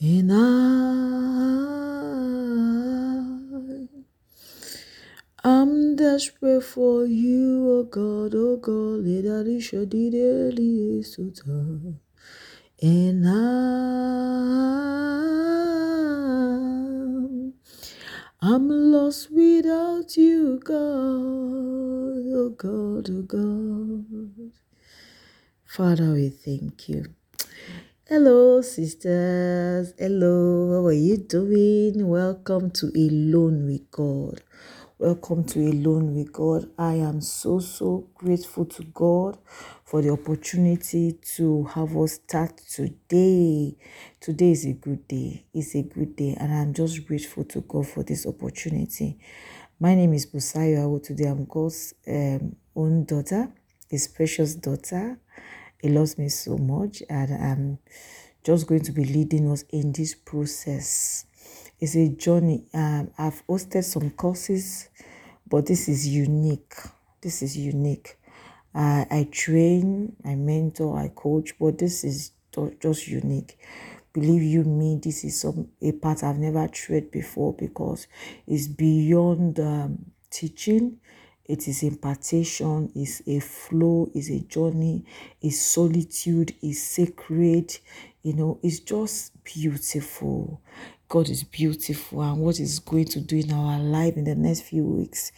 And I, I'm desperate for you, oh God, oh God, Lidari Shadide Liesota. And I, I'm lost without you, God, oh God, oh God. Father, we thank you. Hello, sisters. Hello, how are you doing? Welcome to Alone with God. Welcome to Alone with God. I am so, so grateful to God for the opportunity to have us start today. Today is a good day. It's a good day, and I'm just grateful to God for this opportunity. My name is Busayo Today I'm God's um, own daughter, His precious daughter. He loves me so much, and I'm just going to be leading us in this process. It's a journey. Um, I've hosted some courses, but this is unique. This is unique. Uh, I train, I mentor, I coach, but this is just unique. Believe you me, this is some a part I've never tread before because it's beyond um, teaching it is impartation, is a flow, is a journey, is solitude, is sacred. You know, it's just beautiful. God is beautiful, and what is going to do in our life in the next few weeks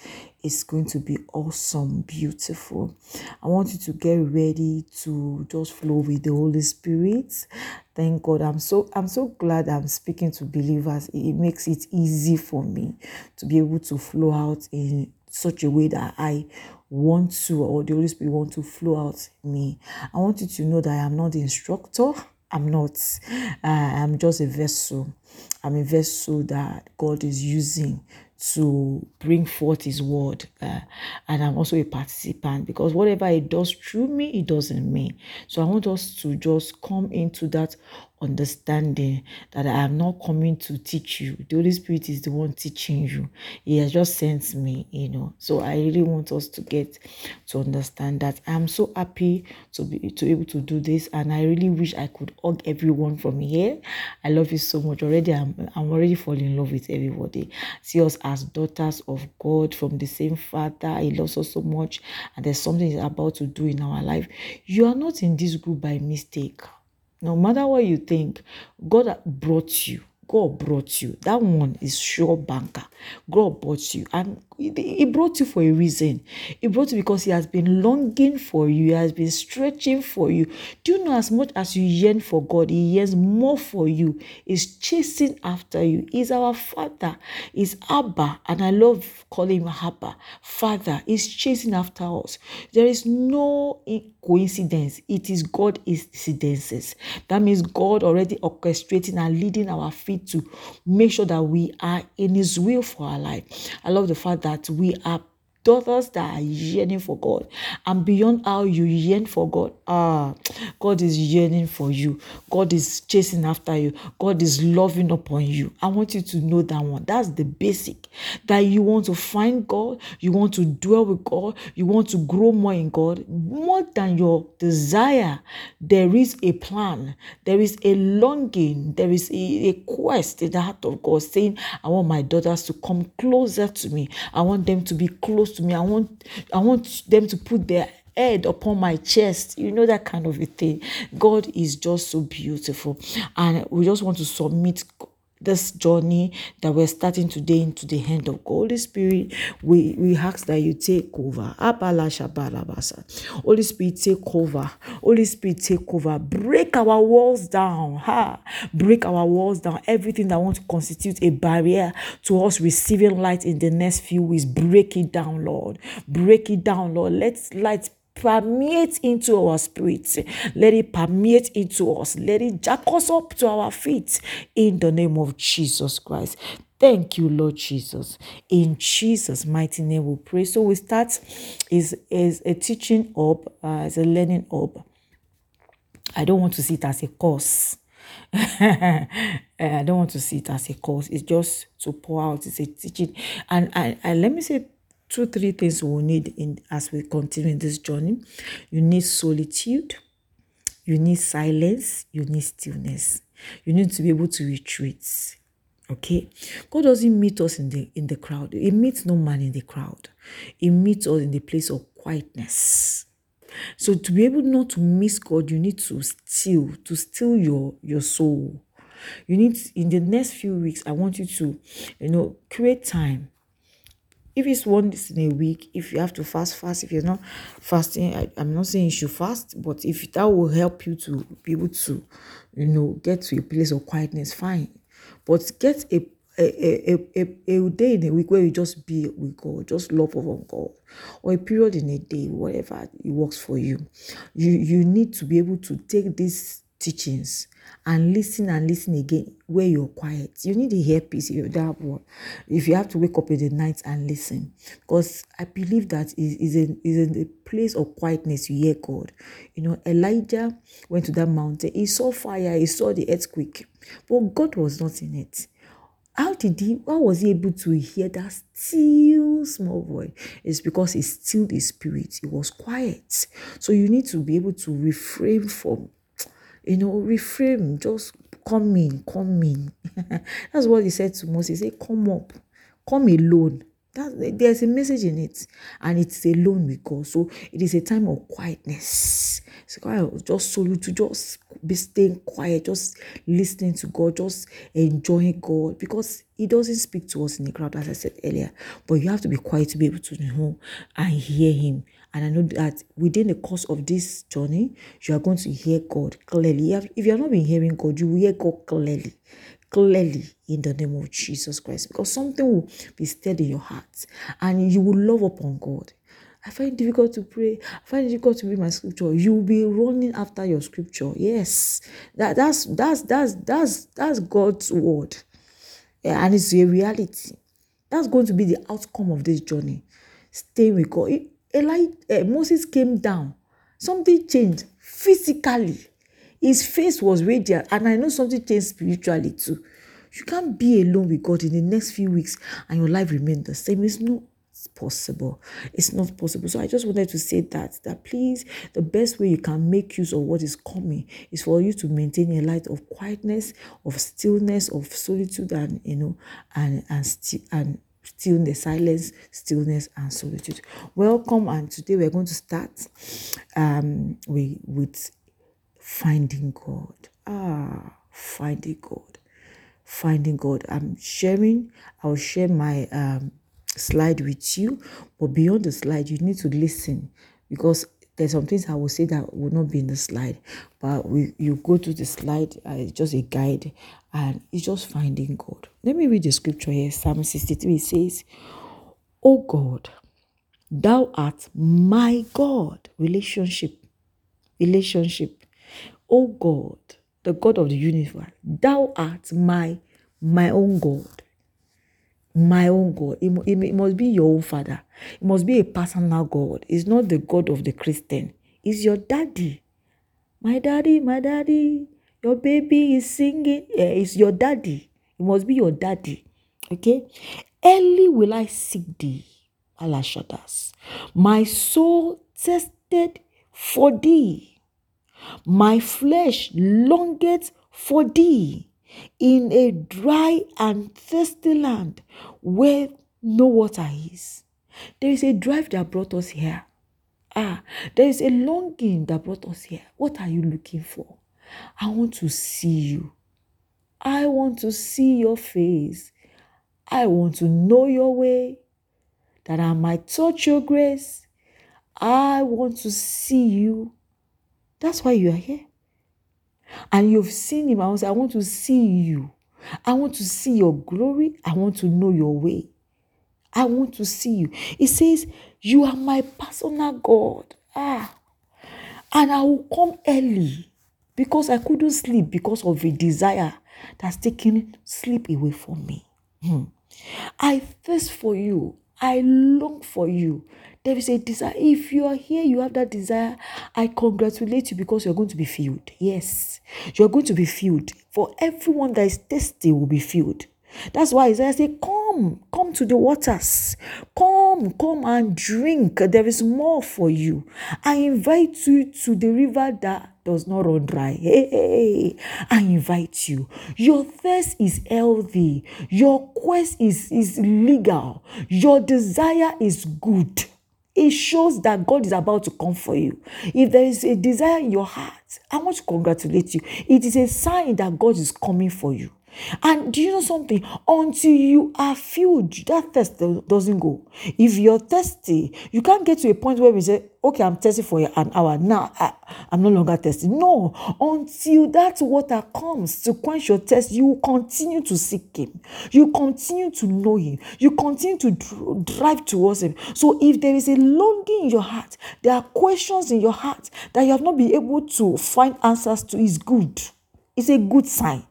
is going to be awesome, beautiful. I want you to get ready to just flow with the Holy Spirit. Thank God. I'm so I'm so glad I'm speaking to believers. It makes it easy for me to be able to flow out in such a way that I want to, or the Holy Spirit want to flow out me. I want you to know that I am not the instructor. I'm not. Uh, I'm just a vessel. I'm a vessel that God is using to bring forth his word uh, and i'm also a participant because whatever he does through me he does in me so i want us to just come into that understanding that i am not coming to teach you the holy spirit is the one teaching you he has just sent me you know so i really want us to get to understand that i'm so happy to be to able to do this and i really wish i could hug everyone from here i love you so much already i'm, I'm already falling in love with everybody see us as daughters of God from the same Father. He loves us so much, and there's something He's about to do in our life. You are not in this group by mistake. No matter what you think, God brought you. God brought you. That one is sure banker. God brought you. And he brought you for a reason. He brought you because he has been longing for you. He has been stretching for you. Do you know as much as you yearn for God, he yearns more for you. He's chasing after you. He's our father. He's Abba. And I love calling him Abba. Father. He's chasing after us. There is no coincidence. It is God incidences. That means God already orchestrating and leading our feet to make sure that we are in his will for our life. I love the fact that we are daughters that are yearning for God. And beyond how you yearn for God, ah, God is yearning for you. God is chasing after you. God is loving upon you. I want you to know that one. That's the basic. That you want to find God, you want to dwell with God, you want to grow more in God, more than your desire. There is a plan, there is a longing, there is a, a quest in the heart of God saying, I want my daughters to come closer to me. I want them to be close to me. I want I want them to put their head upon my chest. You know that kind of a thing. God is just so beautiful. And we just want to submit this journey that we're starting today into the hand of. Holy Spirit, we, we ask that you take over. Holy Spirit, take over. Holy Spirit, take over. Break our walls down. Ha! Break our walls down. Everything that wants to constitute a barrier to us receiving light in the next few weeks, break it down, Lord. Break it down, Lord. Let light permeate into our spirits. Let it permeate into us. Let it jack us up to our feet in the name of Jesus Christ. Thank you, Lord Jesus. In Jesus' mighty name we pray. So we start is, is a teaching up, uh, as a learning up. I don't want to see it as a course. I don't want to see it as a course. It's just to pour out. It's a teaching. And, and, and let me say two, three things we need in as we continue in this journey. You need solitude, you need silence, you need stillness. You need to be able to retreat. Okay? God doesn't meet us in the in the crowd. He meets no man in the crowd. He meets us in the place of quietness. So to be able not to miss God, you need to still, to still your your soul. You need in the next few weeks, I want you to, you know, create time if it's once in a week if you have to fast fast if you're not fasting I, i'm not saying you should fast but if that will help you to be able to you know get to a place of quietness fine but get a a, a, a, a day in a week where you just be with God, just love of God, or a period in a day, whatever it works for you. You you need to be able to take these teachings and listen and listen again where you're quiet. You need a earpiece if you don't have one. If you have to wake up in the night and listen, because I believe that is is in is in a place of quietness you hear God. You know, Elijah went to that mountain. He saw fire. He saw the earthquake, but God was not in it. How did he, how was he able to hear that still small voice? It's because he still the spirit. It was quiet. So you need to be able to refrain from you know, reframe, just come in, come in. That's what he said to Moses. He said, Come up, come alone. That, there's a message in it, and it's alone with God. So it is a time of quietness. It's of just solo to just be staying quiet, just listening to God, just enjoying God because He doesn't speak to us in the crowd, as I said earlier. But you have to be quiet to be able to know and hear Him. And I know that within the course of this journey, you are going to hear God clearly. If you are not been hearing God, you will hear God clearly clearly in the name of Jesus Christ because something will be stirred in your heart and you will love upon God. I find it difficult to pray. I find it difficult to read my scripture. You will be running after your scripture. Yes, that that's that's that's that's that's God's word, yeah, and it's a reality. That's going to be the outcome of this journey. Stay with God. Eli, uh, Moses came down. Something changed physically. His face was radiant, and I know something changed spiritually too. You can't be alone with God in the next few weeks and your life remain the same. It's not possible. It's not possible. So I just wanted to say that that please, the best way you can make use of what is coming is for you to maintain a light of quietness, of stillness, of solitude, and you know, and and sti- and stillness, silence, stillness, and solitude. Welcome, and today we're going to start um with with finding God. Ah, finding God. Finding God. I'm sharing, I'll share my um, slide with you, but beyond the slide, you need to listen because there's some things I will say that will not be in the slide, but we you go to the slide, uh, it's just a guide, and it's just finding God. Let me read the scripture here. Psalm 63 says, "Oh God, Thou art my God." Relationship, relationship. O God, the God of the universe, thou art my my own God. My own God. It, it, it must be your own father. It must be a personal God. It's not the God of the Christian. It's your daddy. My daddy, my daddy. Your baby is singing. Yeah, it's your daddy. It must be your daddy. Okay? Early will I seek thee. Alashadas. My soul tested for thee my flesh longeth for thee in a dry and thirsty land where no water is. There is a drive that brought us here. Ah, there is a longing that brought us here. What are you looking for? I want to see you. I want to see your face. I want to know your way, that I might touch your grace. I want to see you. That's why you are here. And you've seen him. I want, I want to see you. I want to see your glory. I want to know your way. I want to see you. He says, You are my personal God. Ah. And I will come early because I couldn't sleep because of a desire that's taking sleep away from me. Hmm. I thirst for you. I long for you. There is a desire. If you are here, you have that desire. I congratulate you because you're going to be filled. Yes, you're going to be filled. For everyone that is thirsty will be filled. That's why Isaiah said, Come Come, to the waters. Come, come and drink. There is more for you. I invite you to the river that does not run dry. Hey, hey, I invite you. Your thirst is healthy. Your quest is, is legal. Your desire is good. It shows that God is about to come for you. If there is a desire in your heart, I want to congratulate you. It is a sign that God is coming for you. And do you know something? Until you are filled, that thirst doesn't go. If you're thirsty, you can't get to a point where we say, okay, I'm thirsty for an hour. Now I, am no longer thirsty. No, until that water comes to quench your thirst, you continue to seek Him. You continue to know Him. You continue to drive towards Him. So if there is a longing in your heart, there are questions in your heart that you have not been able to find answers to, is good. It's a good sign.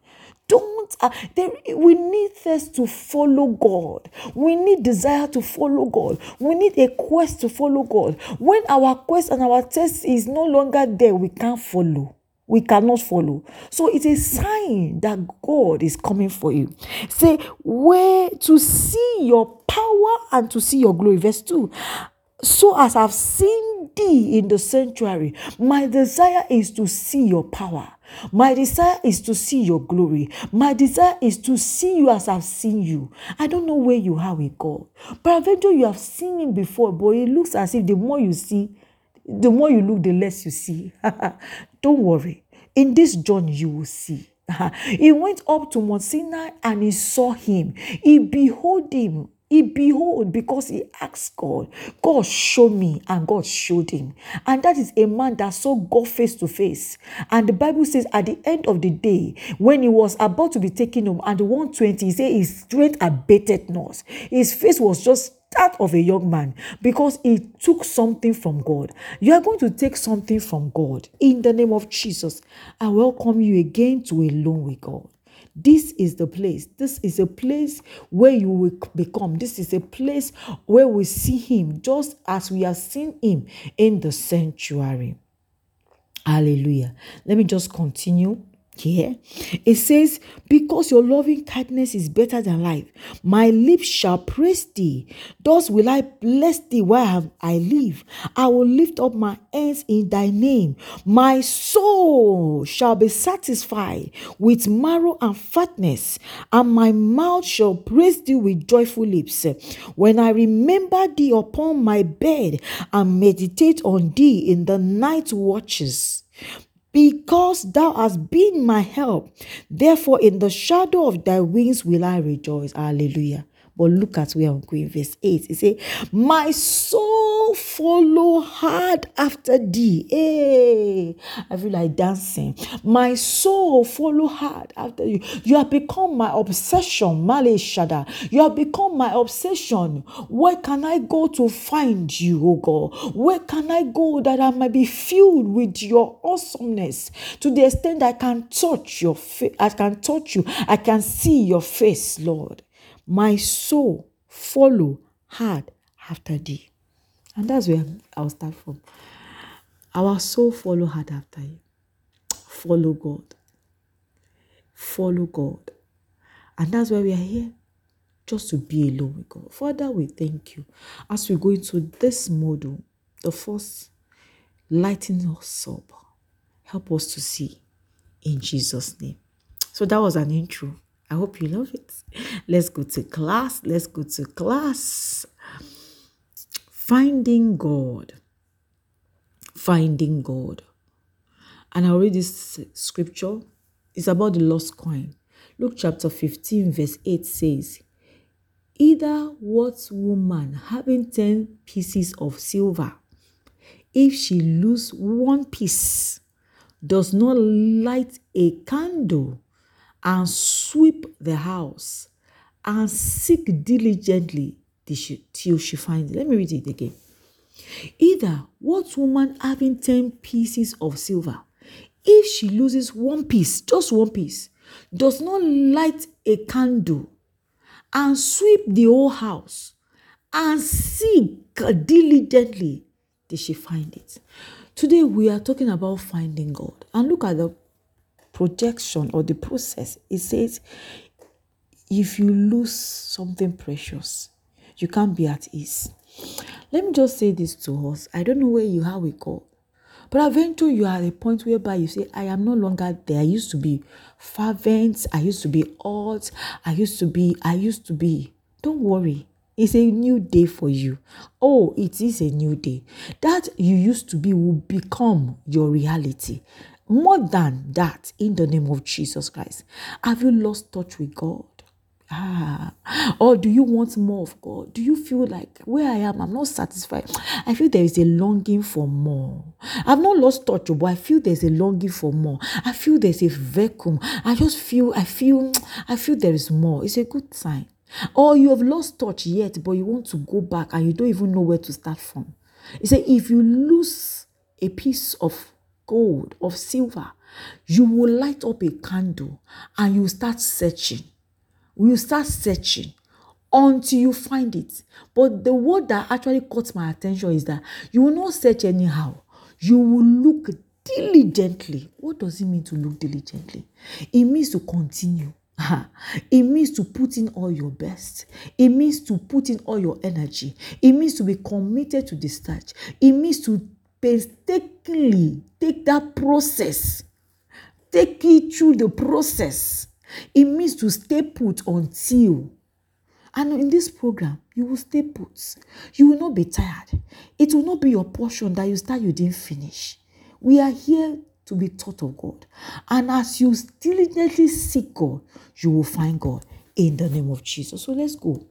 Don't, uh, there, we need thirst to follow God. We need desire to follow God. We need a quest to follow God. When our quest and our thirst is no longer there, we can't follow. We cannot follow. So it's a sign that God is coming for you. Say, where to see your power and to see your glory. Verse 2 so as I've seen thee in the sanctuary, my desire is to see your power. My desire is to see your glory. My desire is to see you as I've seen you. I don't know where you are with God. Peradventure, you have seen him before, but it looks as if the more you see, the more you look, the less you see. don't worry. In this journey, you will see. he went up to Mount Sinai and he saw him. He behold him he behold because he asked God, God show me, and God showed him. And that is a man that saw God face to face. And the Bible says at the end of the day, when he was about to be taken home, and 120, he said his strength abated not. His face was just that of a young man because he took something from God. You are going to take something from God in the name of Jesus. I welcome you again to Alone with God. This is the place. This is a place where you will become. This is a place where we see Him just as we have seen Him in the sanctuary. Hallelujah. Let me just continue here it says because your loving kindness is better than life my lips shall praise thee. Thus will i bless thee while i live. I will lift up my hands in thy name. My soul shall be satisfied with marrow and fatness and my mouth shall praise thee with joyful lips. When i remember thee upon my bed and meditate on thee in the night watches because thou hast been my help. Therefore, in the shadow of thy wings will I rejoice. Hallelujah. But look at where I'm going, verse 8. It says, My soul follow hard after thee. Hey, I feel like dancing. My soul follow hard after you. You have become my obsession, Male Shada. You have become my obsession. Where can I go to find you, oh God? Where can I go that I might be filled with your awesomeness to the extent I can touch your face? I can touch you. I can see your face, Lord my soul follow hard after thee. And that's where I'll start from. Our soul follow hard after you. Follow God. Follow God. And that's why we are here. Just to be alone with God. Father, we thank you. As we go into this model, the first lighten us up. Help us to see in Jesus' name. So that was an intro. I hope you love it. Let's go to class. Let's go to class. Finding God. Finding God. And I'll read this scripture. It's about the lost coin. Luke chapter 15, verse 8 says, Either what woman having 10 pieces of silver, if she lose one piece, does not light a candle and sweep the house and seek diligently till she finds. Let me read it again. Either what woman having 10 pieces of silver, if she loses one piece, just one piece, does not light a candle and sweep the whole house and seek diligently till she find it. Today we are talking about finding God. And look at the projection or the process, it says, if you lose something precious, you can't be at ease. Let me just say this to us. I don't know where you are with God. But eventually you are at a point whereby you say, I am no longer there. I used to be fervent. I used to be hot. I used to be, I used to be. Don't worry. It's a new day for you. Oh, it is a new day. That you used to be will become your reality. More than that, in the name of Jesus Christ. Have you lost touch with God? Ah, or do you want more of God? Do you feel like where I am, I'm not satisfied? I feel there is a longing for more. I've not lost touch, but I feel there's a longing for more. I feel there's a vacuum. I just feel, I feel, I feel there is more. It's a good sign. Or you have lost touch yet, but you want to go back and you don't even know where to start from. He said, if you lose a piece of gold, of silver, you will light up a candle and you start searching you start searching until you find it. But the word that actually caught my attention is that you will not search anyhow. You will look diligently. What does it mean to look diligently? It means to continue. It means to put in all your best. It means to put in all your energy. It means to be committed to the search. It means to painstakingly take that process, take it through the process it means to stay put until. And in this program, you will stay put. You will not be tired. It will not be your portion that you start, you didn't finish. We are here to be taught of God. And as you diligently seek God, you will find God in the name of Jesus. So let's go.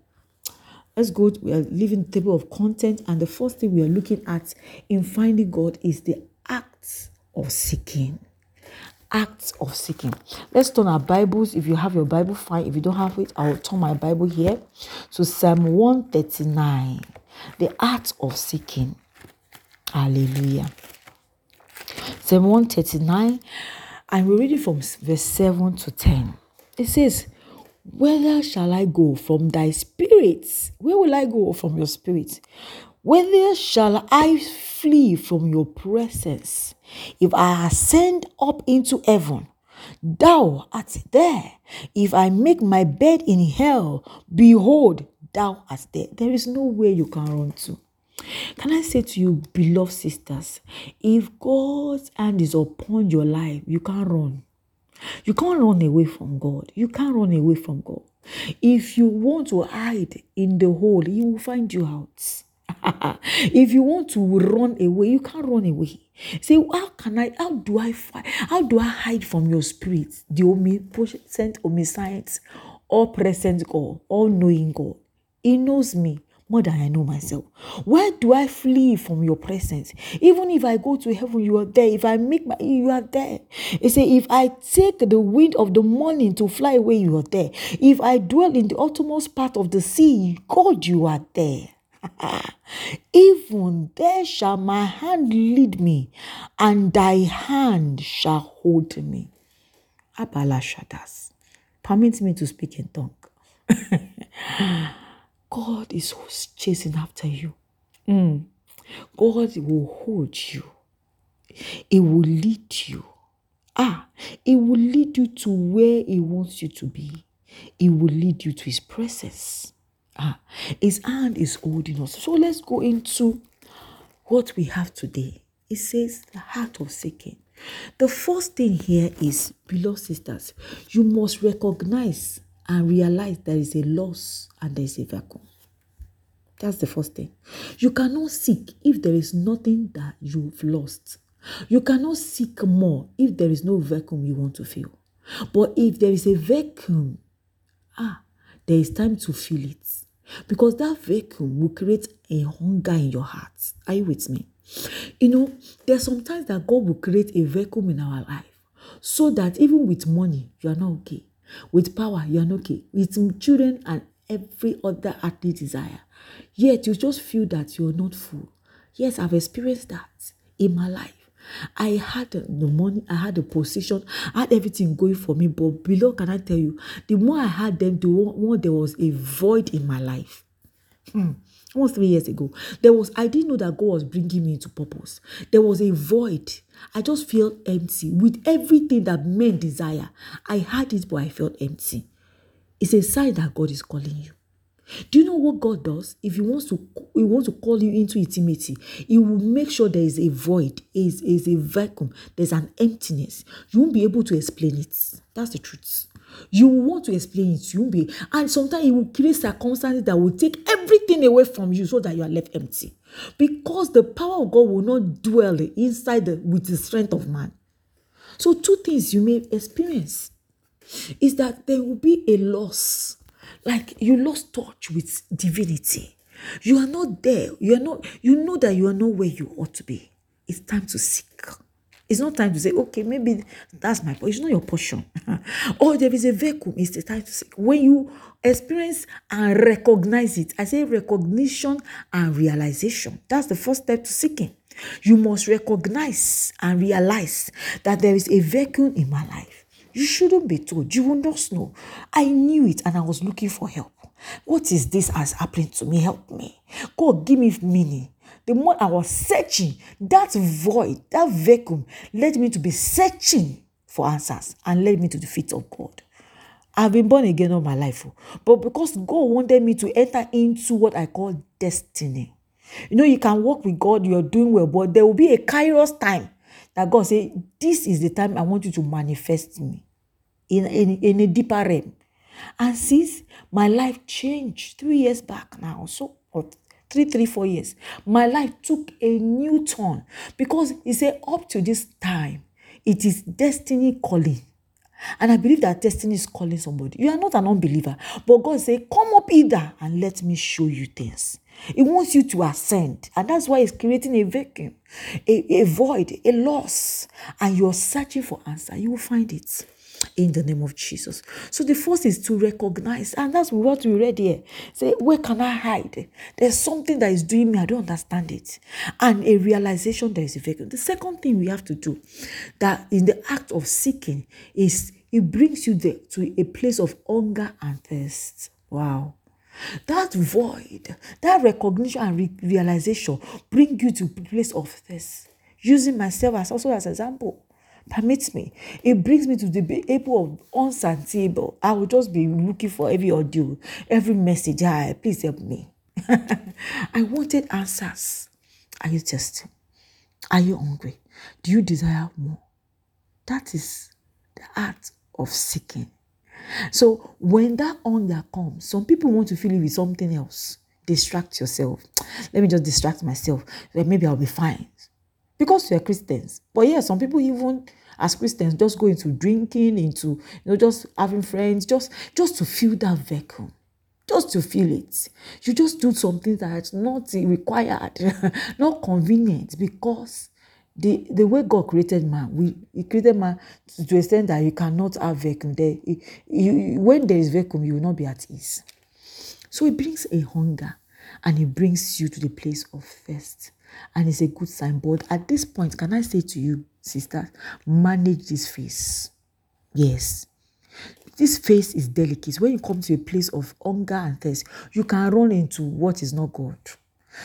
Let's go. We are leaving the table of content, and the first thing we are looking at in finding God is the act of seeking acts of seeking. Let's turn our Bibles. If you have your Bible, fine. If you don't have it, I'll turn my Bible here to Psalm 139. The art of seeking. Hallelujah. Psalm 139, and we read it from verse 7 to 10. It says, Whether shall I go from thy spirit? Where will I go from your spirit? Whether shall I flee from your presence? If I ascend up into heaven, thou art there. If I make my bed in hell, behold, thou art there. There is nowhere you can run to. Can I say to you, beloved sisters, if God's hand is upon your life, you can't run. You can't run away from God. You can't run away from God. If you want to hide in the hole, He will find you out. if you want to run away, you can't run away. Say, how can I, how do I fight? How do I hide from your spirit? The omnipotent, omniscient, all present God, all knowing God. He knows me more than I know myself. Where do I flee from your presence? Even if I go to heaven, you are there. If I make my, you are there. He say, if I take the wind of the morning to fly away, you are there. If I dwell in the uttermost part of the sea, God, you are there. Even there shall my hand lead me, and thy hand shall hold me. Abalashadas. Permit me to speak in tongue. God is chasing after you. Mm. God will hold you. He will lead you. Ah, He will lead you to where He wants you to be. He will lead you to His presence. Ah, his hand is holding us. So let's go into what we have today. It says the heart of seeking. The first thing here is, beloved sisters, you must recognize and realize there is a loss and there is a vacuum. That's the first thing. You cannot seek if there is nothing that you've lost. You cannot seek more if there is no vacuum you want to fill. But if there is a vacuum, ah, there is time to fill it. Because that vacuum will create a hunger in your heart. Are you with me? You know, there there's sometimes that God will create a vacuum in our life so that even with money, you are not okay. With power, you are not okay. With children and every other earthly desire. Yet you just feel that you're not full. Yes, I've experienced that in my life. I had the money, I had the position, I had everything going for me. But below, can I tell you, the more I had them, the more there was a void in my life. Hmm. Almost three years ago, there was I didn't know that God was bringing me into purpose. There was a void. I just felt empty with everything that men desire. I had it, but I felt empty. It's a sign that God is calling you. Do you know what God does? If He wants to, He wants to call you into intimacy, He will make sure there is a void, is is a vacuum, there's an emptiness. You won't be able to explain it. That's the truth. You will want to explain it. To you won't be, and sometimes it will create circumstances that will take everything away from you, so that you are left empty. Because the power of God will not dwell inside the, with the strength of man. So two things you may experience is that there will be a loss like you lost touch with divinity. You are not there. You are not, you know that you are not where you ought to be. It's time to seek. It's not time to say, okay, maybe that's my portion. It's not your portion. or there is a vacuum. It's the time to seek. When you experience and recognize it, I say recognition and realization. That's the first step to seeking. You must recognize and realize that there is a vacuum in my life. You shouldn't be told. You will not know. I knew it and I was looking for help. What is this has happened to me? Help me. God, give me meaning. The more I was searching, that void, that vacuum led me to be searching for answers and led me to the feet of God. I've been born again all my life, oh. but because God wanted me to enter into what I call destiny. You know, you can walk with God, you're doing well, but there will be a kairos time that God say, This is the time I want you to manifest me in, in, in a deeper realm. And since my life changed three years back now, so three, three, four years, my life took a new turn because he said, up to this time, it is destiny calling. And I believe that destiny is calling somebody. You are not an unbeliever, but God say, Come up either and let me show you things. He wants you to ascend, and that's why He's creating a vacuum, a, a void, a loss, and you're searching for answer. You will find it in the name of Jesus. So the first is to recognize, and that's what we read here. Say, where can I hide? There's something that is doing me, I don't understand it. And a realization there is a vacuum. The second thing we have to do that in the act of seeking is it brings you there to a place of hunger and thirst. Wow. That void, that recognition and re- realization bring you to a place of thirst. Using myself as also as example permits me. It brings me to the able of unsearchable. I will just be looking for every audio, every message. Hi, please help me. I wanted answers. Are you thirsty? Are you hungry? Do you desire more? That is the art of seeking. So when that hunger comes, some people want to fill it with something else. Distract yourself. Let me just distract myself. Maybe I'll be fine because we are Christians. But yeah, some people even as Christians just go into drinking, into you know, just having friends, just just to fill that vacuum. Just to feel it. You just do something that's not required, not convenient, because the the way God created man, we He created man to, to extent that you cannot have vacuum. There, you, when there is vacuum, you will not be at ease. So it brings a hunger, and it brings you to the place of thirst and it's a good sign. But at this point, can I say to you, sister, manage this face. Yes. This face is delicate. When you come to a place of hunger and thirst, you can run into what is not God.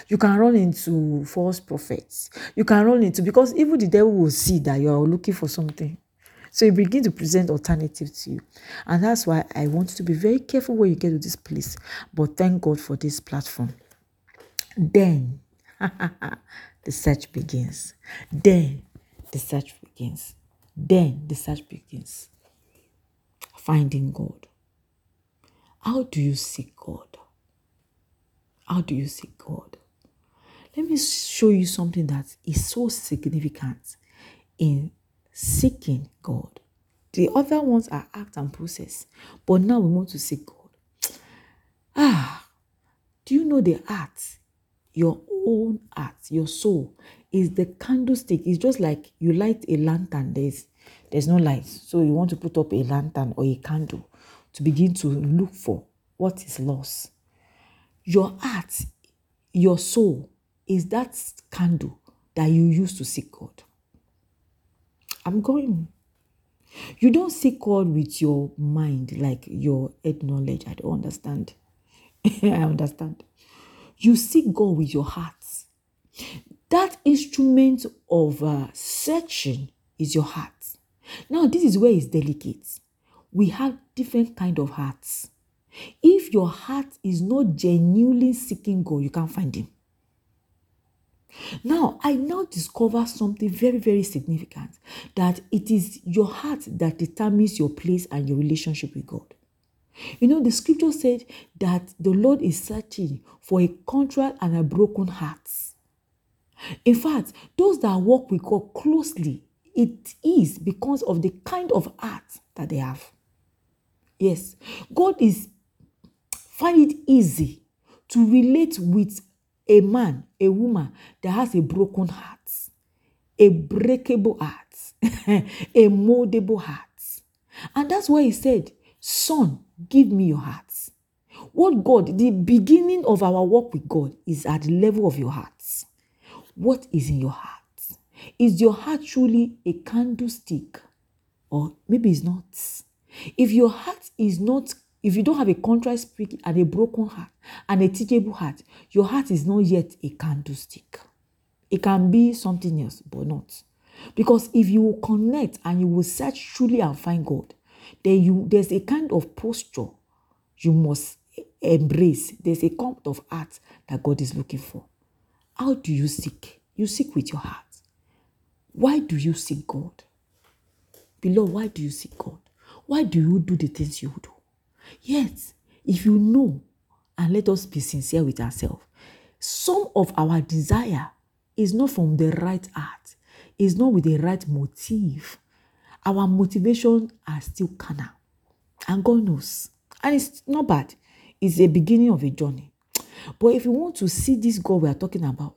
You can run into false prophets. You can run into because even the devil will see that you are looking for something. So you begin to present alternative to you. And that's why I want you to be very careful when you get to this place. But thank God for this platform. Then the search begins. Then the search begins. Then the search begins. Finding God. How do you seek God? How do you seek God? Let me show you something that is so significant in seeking God. The other ones are act and process, but now we want to seek God. Ah, do you know the art? Your own heart, your soul, is the candlestick. It's just like you light a lantern. There's there's no light. So you want to put up a lantern or a candle to begin to look for what is lost. Your heart, your soul is that candle that you use to seek God. I'm going. You don't seek God with your mind, like your head knowledge. I don't understand. I understand. You seek God with your heart. That instrument of uh, searching is your heart. Now, this is where it's delicate. We have different kind of hearts. If your heart is not genuinely seeking God, you can't find Him. Now, I now discover something very, very significant that it is your heart that determines your place and your relationship with God. You know, the scripture said that the Lord is searching for a contrite and a broken heart. In fact, those that walk with God closely, it is because of the kind of heart that they have. Yes, God is find it easy to relate with a man, a woman that has a broken heart, a breakable heart, a moldable heart. And that's why he said, Son, give me your heart. What God, the beginning of our work with God is at the level of your heart. What is in your heart? Is your heart truly a candlestick? Or maybe it's not. If your heart is not, if you don't have a contrite spirit and a broken heart and a teachable heart, your heart is not yet a candlestick. It can be something else, but not. Because if you will connect and you will search truly and find God, then you there's a kind of posture you must embrace. There's a kind of heart that God is looking for. How do you seek? You seek with your heart. Why do you seek God? Beloved, why do you seek God? Why do you do the things you do? Yes, if you know, and let us be sincere with ourselves, some of our desire is not from the right heart, is not with the right motive. Our motivation are still carnal. And God knows. And it's not bad. It's a beginning of a journey. But if you want to see this God we are talking about,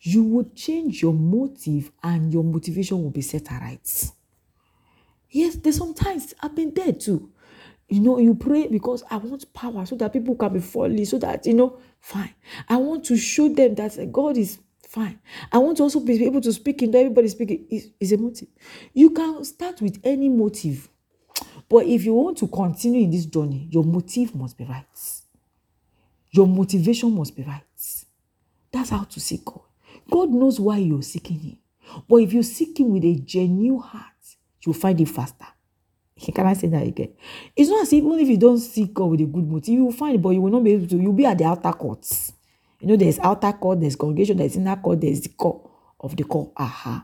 you would change your motive and your motivation will be set right. Yes, there's sometimes I've been there too. You know, you pray because I want power so that people can be falling, so that, you know, fine. I want to show them that God is fine. I want to also be able to speak into everybody speaking is, a motive. You can start with any motive. But if you want to continue in this journey, your motive must be right. Your motivation must be right. That's how to seek God. God knows why you're seeking Him. But if you seek Him with a genuine heart, you'll find it faster. Can I say that again? It's not as if even if you don't seek God with a good motive, you will find it, but you will not be able to. You'll be at the outer courts. You know, there's outer court, there's congregation, there's inner court, there's the court of the court. Aha.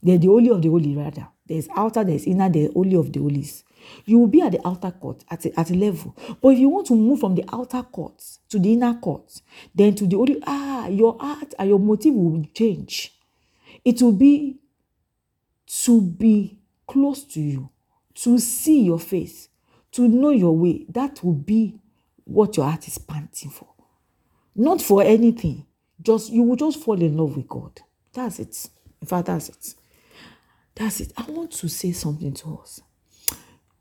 There's the holy of the holy, rather. There's outer, there's inner, there's holy of the holies. You will be at the outer court at a, at a level. But if you want to move from the outer court to the inner court, then to the holy, ah, your heart and your motive will change. It will be to be close to you, to see your face, to know your way. That will be what your heart is panting for. Not for anything. Just you will just fall in love with God. That's it. In fact, that's it. That's it. I want to say something to us.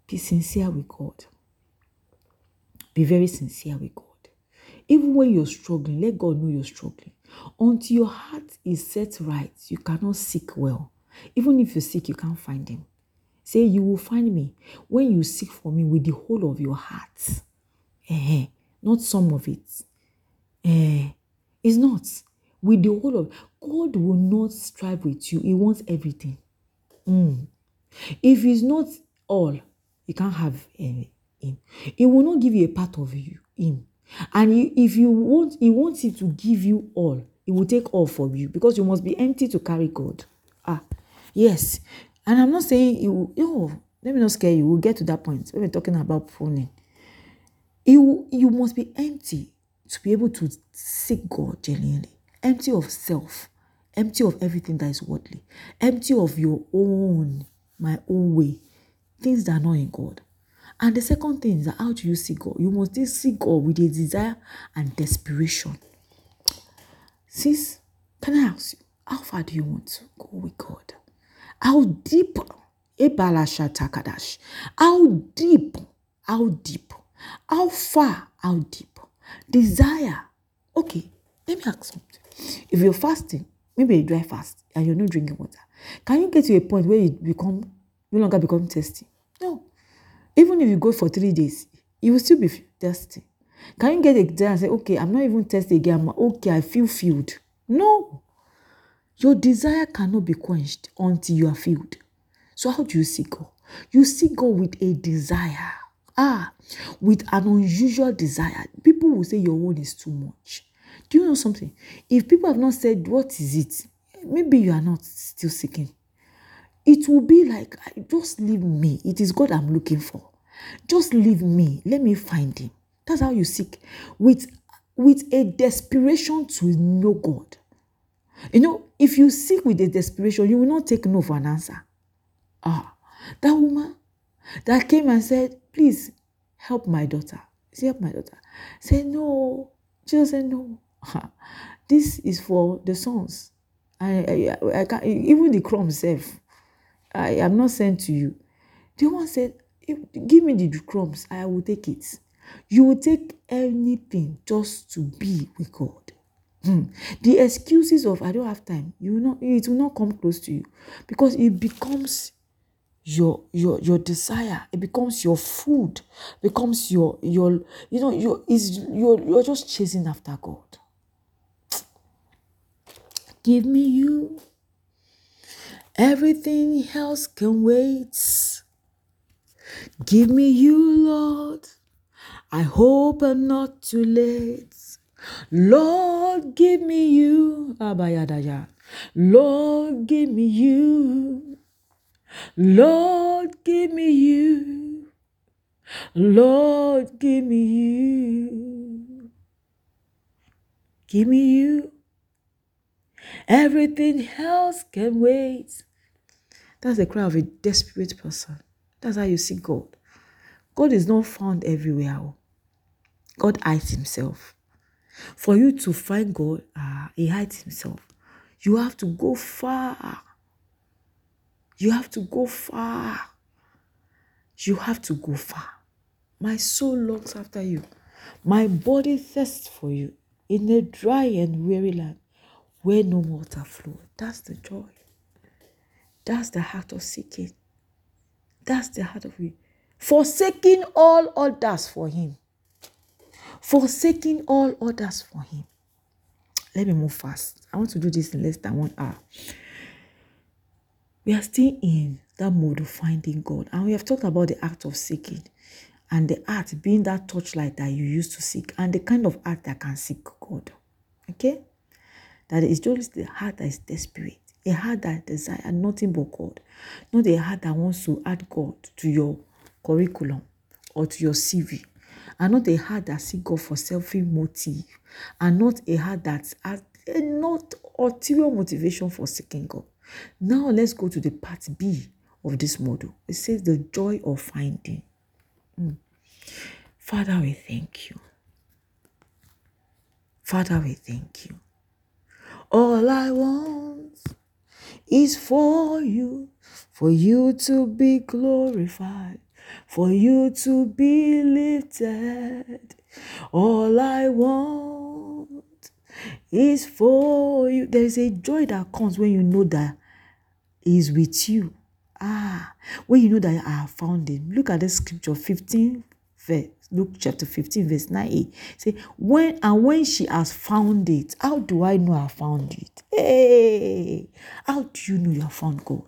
Be sincere with God. Be very sincere with God. Even when you're struggling, let God know you're struggling. Until your heart is set right, you cannot seek well. Even if you seek, you can't find Him. Say, You will find me when you seek for me with the whole of your heart. Not some of it. Eh, it's not. With the whole of God will not strive with you. He wants everything. Mm. If it's not all, you can't have uh, him. He will not give you a part of you, him. And if you want, he wants it to give you all. He will take all from you because you must be empty to carry God. Ah, yes. And I'm not saying you. Oh, let me not scare you. We'll get to that point when we're talking about pruning. You you must be empty to be able to seek God genuinely. Empty of self, empty of everything that is worldly, empty of your own, my own way, things that are not in God. And the second thing is that how do you seek God? You must seek God with a desire and desperation. Sis, can I ask you, how far do you want to go with God? How deep? How deep? How deep? How far? How deep? Desire. Okay, let me ask something. If you're fasting, maybe you dry fast and you're not drinking water, can you get to a point where you become no longer become thirsty? No. Even if you go for three days, you will still be thirsty. Can you get a day and say, okay, I'm not even thirsty again. I'm okay, I feel filled. No. Your desire cannot be quenched until you are filled. So how do you seek God? You seek God with a desire. Ah, with an unusual desire. People will say your own is too much. Do you know something? If people have not said, What is it? Maybe you are not still seeking. It will be like, Just leave me. It is God I'm looking for. Just leave me. Let me find Him. That's how you seek. With, with a desperation to know God. You know, if you seek with a desperation, you will not take no for an answer. Ah, that woman that came and said, Please help my daughter. Say, help my daughter. Say, No. Jesus said, No. this is for the sons. I, I, I can't, even the crumbs self. I am not sent to you. The one said, Give me the crumbs, I will take it. You will take anything just to be with God. Hmm. The excuses of I don't have time, you will not, it will not come close to you because it becomes your your your desire. It becomes your food. Becomes your your you know your is you're you're just chasing after god. Give me you. Everything else can wait. Give me you lord. I hope i'm not too late. Lord give me you. Lord give me you Lord, give me you. Lord, give me you. Give me you. Everything else can wait. That's the cry of a desperate person. That's how you see God. God is not found everywhere. God hides himself. For you to find God, uh, he hides himself. You have to go far. You have to go far. You have to go far. My soul longs after you. My body thirsts for you in a dry and weary land where no water flows. That's the joy. That's the heart of seeking. That's the heart of it. Forsaking all others for him. Forsaking all others for him. Let me move fast. I want to do this in less than one hour we are still in that mode of finding God. And we have talked about the act of seeking and the art being that torchlight that you used to seek and the kind of art that can seek God. Okay? That is just the heart that is desperate, a heart that desires nothing but God, not a heart that wants to add God to your curriculum or to your CV, and not a heart that seeks God for selfish motive, and not a heart that has not ulterior motivation for seeking God. Now let's go to the part B of this model. It says the joy of finding. Mm. Father, we thank you. Father, we thank you. All I want is for you, for you to be glorified, for you to be lifted. All I want is for you. There is a joy that comes when you know that is with you. Ah, when you know that I have found him. Look at the scripture 15 verse Luke chapter 15, verse 9. Say, when and when she has found it, how do I know I found it? Hey, how do you know you have found God?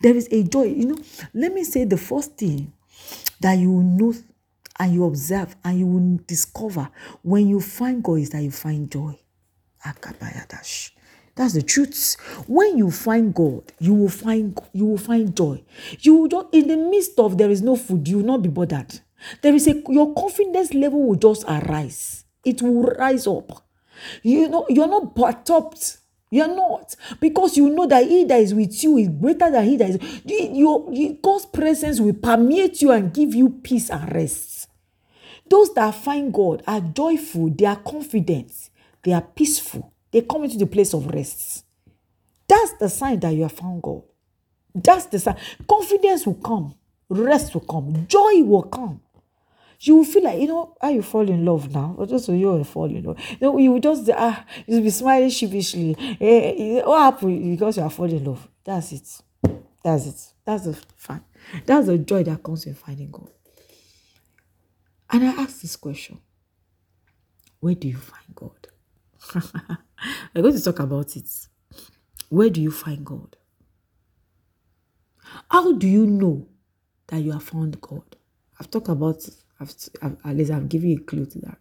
There is a joy. You know, let me say the first thing that you know and you observe and you will discover when you find God is that you find joy. That's the truth. When you find God, you will find you will find joy. You will in the midst of there is no food, you will not be bothered. There is a your confidence level will just arise. It will rise up. You know, you're not perturbed. You're not because you know that He that is with you is greater than He that is. Your God's presence will permeate you and give you peace and rest. Those that find God are joyful, they are confident, they are peaceful, they come into the place of rest. That's the sign that you have found God. That's the sign. Confidence will come, rest will come, joy will come. You will feel like, you know, how you fall in love now, or just you will fall in love. You know, you will just, ah, you'll be smiling sheepishly. Eh, eh, what happened? Because you are falling in love. That's it. That's it. That's the fun. That's the joy that comes in finding God. And I ask this question Where do you find? We're going to talk about it. Where do you find God? How do you know that you have found God? I've talked about I've, I've, at least I've given you a clue to that.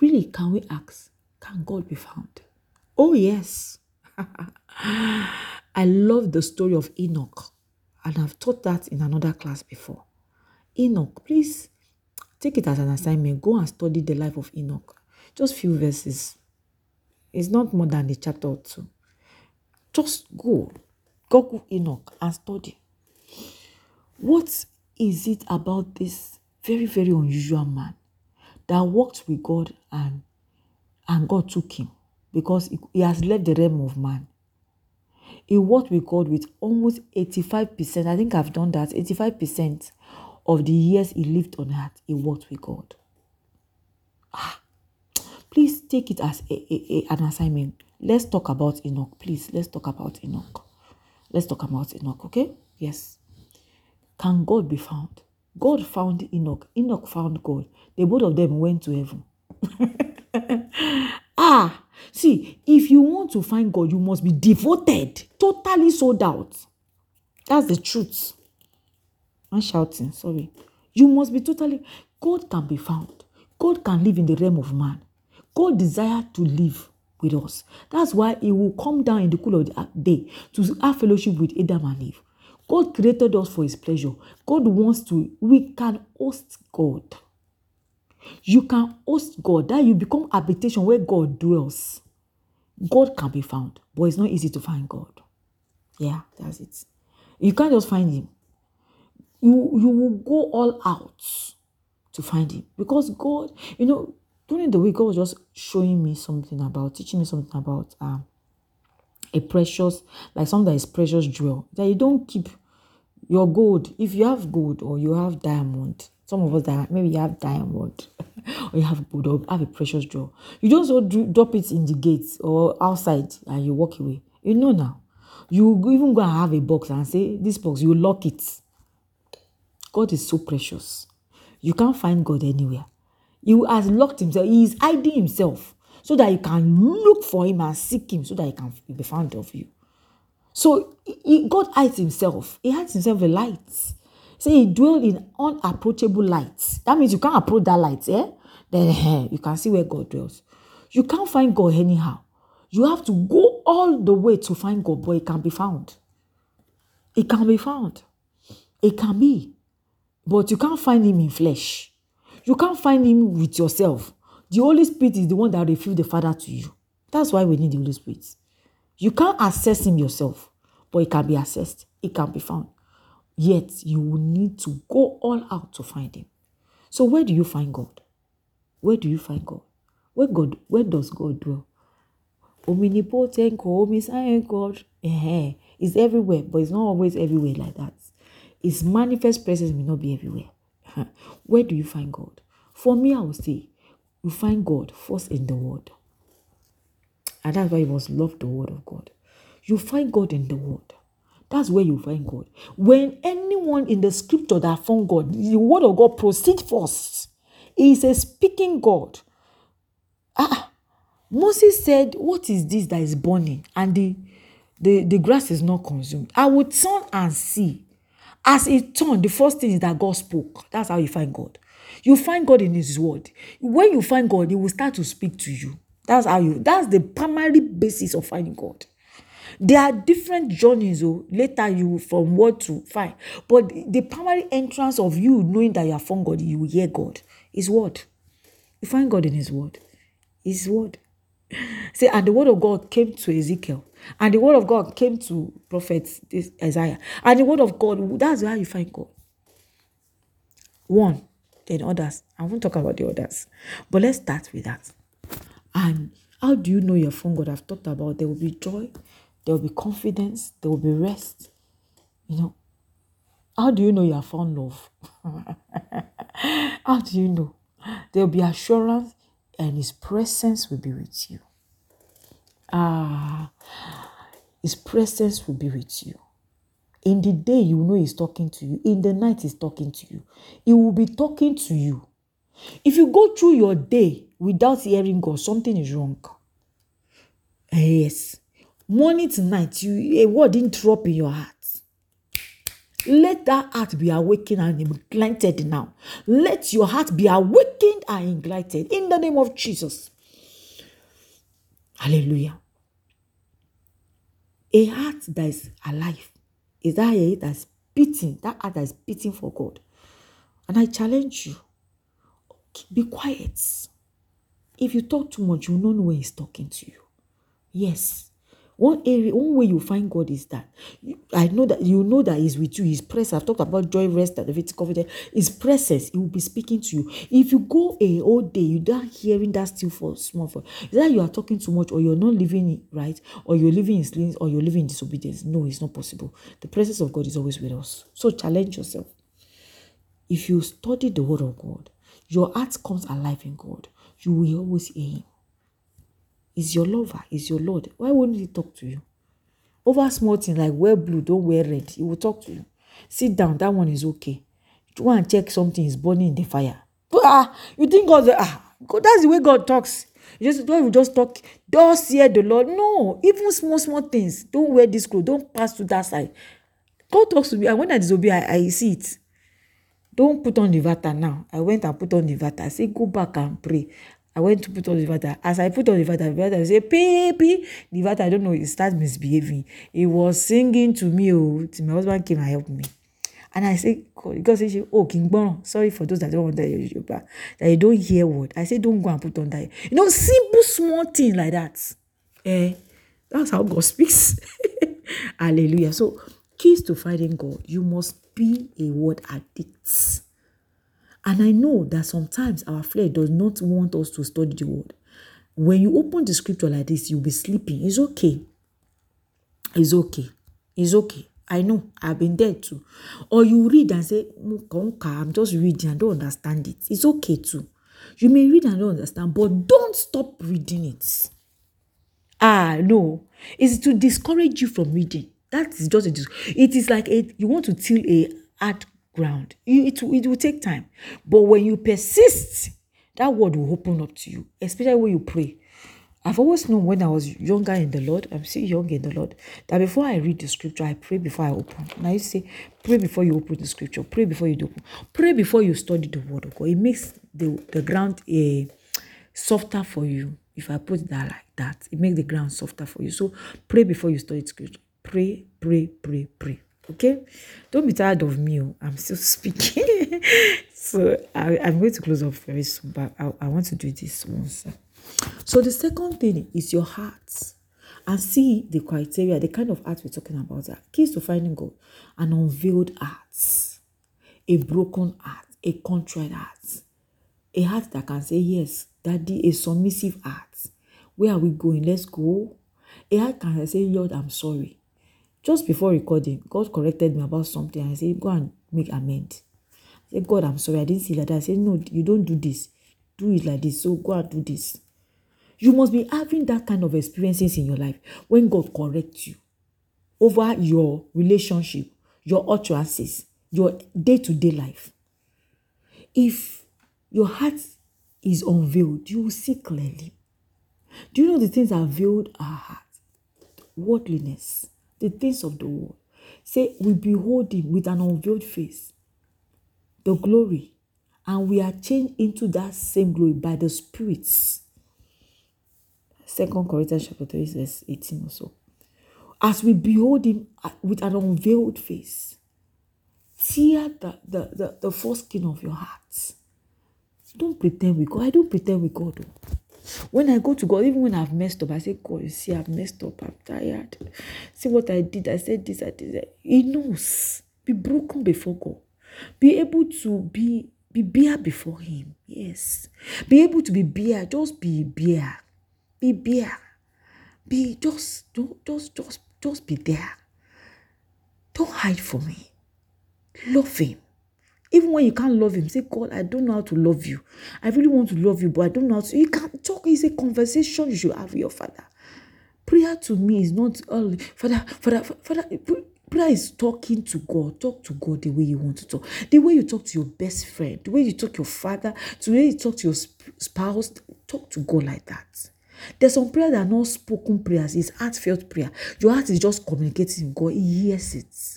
Really, can we ask, can God be found? Oh, yes. I love the story of Enoch, and I've taught that in another class before. Enoch, please take it as an assignment. Go and study the life of Enoch. Just few verses. It's not more than a chapter or two. Just go. Go Enoch and study. What is it about this very, very unusual man that walked with God and and God took him because he has left the realm of man. He walked with God with almost 85%. I think I've done that. 85% of the years he lived on earth, he walked with God. Ah, please take it as a, a, a, an assignment. Let's talk about Enoch. Please, let's talk about Enoch. Let's talk about Enoch, okay? Yes. Can God be found? God found Enoch. Enoch found God. The both of them went to heaven. ah, see, if you want to find God, you must be devoted, totally sold out. That's the truth. I'm shouting, sorry. You must be totally. God can be found. God can live in the realm of man. God desire to live with us. That's why He will come down in the cool of the day to have fellowship with Adam and Eve. God created us for His pleasure. God wants to, we can host God. You can host God, that you become habitation where God dwells. God can be found, but it's not easy to find God. Yeah, that's it. You can't just find Him. You, you will go all out to find Him because God, you know, during the week, God was just showing me something about, teaching me something about um, a precious, like something that is precious jewel that you don't keep your gold. If you have gold or you have diamond, some of us that maybe you have diamond or you have gold or have a precious jewel, you don't so drop it in the gates or outside and you walk away. You know now. You even go and have a box and say, This box, you lock it. God is so precious. You can't find God anywhere. He has locked himself. He is hiding himself so that you can look for him and seek him so that he can be found of you. So he, God hides himself. He hides himself in light. Say he dwells in unapproachable light. That means you can't approach that light, eh? Then eh, you can see where God dwells. You can't find God anyhow. You have to go all the way to find God, but it can be found. It can be found. It can be. But you can't find him in flesh. You can't find him with yourself. The Holy Spirit is the one that reveals the Father to you. That's why we need the Holy Spirit. You can't access him yourself, but it can be accessed. It can be found. Yet you will need to go all out to find him. So where do you find God? Where do you find God? Where God? Where does God dwell? Omnipotent omniscient God, eh, is everywhere, but it's not always everywhere like that. His manifest presence may not be everywhere. Where do you find God? For me, I would say you find God first in the Word. And that's why you must love the Word of God. You find God in the Word. That's where you find God. When anyone in the scripture that found God, the Word of God proceeds first. He is a speaking God. Ah, Moses said, What is this that is burning? And the, the, the grass is not consumed. I will turn and see. As it turned, the first thing is that God spoke. That's how you find God. You find God in His Word. When you find God, He will start to speak to you. That's how you, that's the primary basis of finding God. There are different journeys, oh, later you from word to find. But the primary entrance of you knowing that you have found God, you will hear God. His word. You find God in His word. His word. See, and the word of God came to Ezekiel. And the word of God came to prophet Isaiah. And the word of God, that's how you find God. One, then others. I won't talk about the others. But let's start with that. And how do you know you're God? I've talked about there will be joy, there will be confidence, there will be rest. You know, how do you know you have found love? how do you know? There will be assurance, and His presence will be with you. Ah, His presence will be with you. In the day, you know He's talking to you. In the night, He's talking to you. He will be talking to you. If you go through your day without hearing God, something is wrong. Yes. Morning to night, you, a word didn't drop in your heart. Let that heart be awakened and ignited now. Let your heart be awakened and ignited in the name of Jesus. Hallelujah. A heart that is alive is that heart that's beating, that heart that is beating for God. And I challenge you, be quiet. If you talk too much, you will know when he's talking to you. Yes. One area, one way you find God is that I know that you know that He's with you. His presence. I've talked about joy, rest, and the confidence. His presence, He will be speaking to you. If you go a whole day, you don't hearing that still for small for that you are talking too much, or you're not living right, or you're living in sins, or you're living in disobedience. No, it's not possible. The presence of God is always with us. So challenge yourself. If you study the word of God, your heart comes alive in God. You will always hear Him is your lover, is your Lord. Why wouldn't he talk to you? Over small things like wear blue, don't wear red. He will talk to you. Sit down, that one is okay. Want to check something is burning in the fire. Ah, you think God, ah, God, that's the way God talks. You just don't just talk, thus hear the Lord. No, even small, small things. Don't wear this clothes, don't pass to that side. God talks to me, and when I disobey, I, I see it. Don't put on the vata now. I went and put on the vata. Say, go back and pray. I went to put on the vata. As I put on the vata, the vata say, Baby, the vata, I don't know, it started misbehaving. It was singing to me, oh, till my husband came and helped me. And I say, God says, oh, King Bono, sorry for those that don't want that that you don't hear word. I say, don't go and put on that. You know, simple, small thing like that. Eh, that's how God speaks. Hallelujah. So, keys to finding God, you must be a word addict. And I know that sometimes our flesh does not want us to study the word. When you open the scripture like this, you'll be sleeping. It's okay. It's okay. It's okay. I know. I've been there too. Or you read and say, I'm just reading. I don't understand it. It's okay too. You may read and don't understand, but don't stop reading it. Ah, no. It's to discourage you from reading. That is just a. It is like a, you want to till a hard ground. It, it will take time. But when you persist, that word will open up to you, especially when you pray. I've always known when I was younger in the Lord, I'm still young in the Lord, that before I read the scripture, I pray before I open. Now you say, pray before you open the scripture, pray before you open, pray before you study the word of God. It makes the, the ground a uh, softer for you. If I put that like that, it makes the ground softer for you. So pray before you study scripture. Pray, pray, pray, pray. Okay? Don't be tired of me. Oh. I'm still speaking. so I, am going to close off very soon, but I, I want to do this once. So the second thing is your heart. And see the criteria, the kind of heart we're talking about. Keys to finding God. An unveiled heart. A broken heart. A contrite heart. A heart that can say, yes, daddy, a submissive heart. Where are we going? Let's go. A heart can say, Lord, I'm sorry. Just before recording, God corrected me about something. I said, Go and make amends. I said, God, I'm sorry, I didn't see that. I said, No, you don't do this. Do it like this. So go and do this. You must be having that kind of experiences in your life when God corrects you over your relationship, your utterances, your day to day life. If your heart is unveiled, you will see clearly. Do you know the things that veiled our heart? Worldliness, the things of the world. Say, we behold him with an unveiled face, the glory, and we are changed into that same glory by the spirits. Second Corinthians chapter 3, verse 18 or so. As we behold him uh, with an unveiled face, tear the, the, the, the foreskin of your hearts. Don't pretend with God. I don't pretend with God. Though. When I go to God, even when I've messed up, I say, God, you see, I've messed up. I'm tired. See what I did. I said this, I did that. He knows. Be broken before God. Be able to be be bare before Him. Yes. Be able to be bare. Just be bare. Be bare. Be just, just, just, just, just be there. Don't hide from me. Love Him. Even when you can't love him, say, God, I don't know how to love you. I really want to love you, but I don't know how to. You can't talk. It's a conversation you should have with your father. Prayer to me is not only Father, Father, Father. Prayer is talking to God. Talk to God the way you want to talk. The way you talk to your best friend, the way you talk to your father, the way you talk to your spouse. Talk to God like that. There's some prayer that are not spoken prayers. It's heartfelt prayer. Your heart is just communicating with God. He hears it.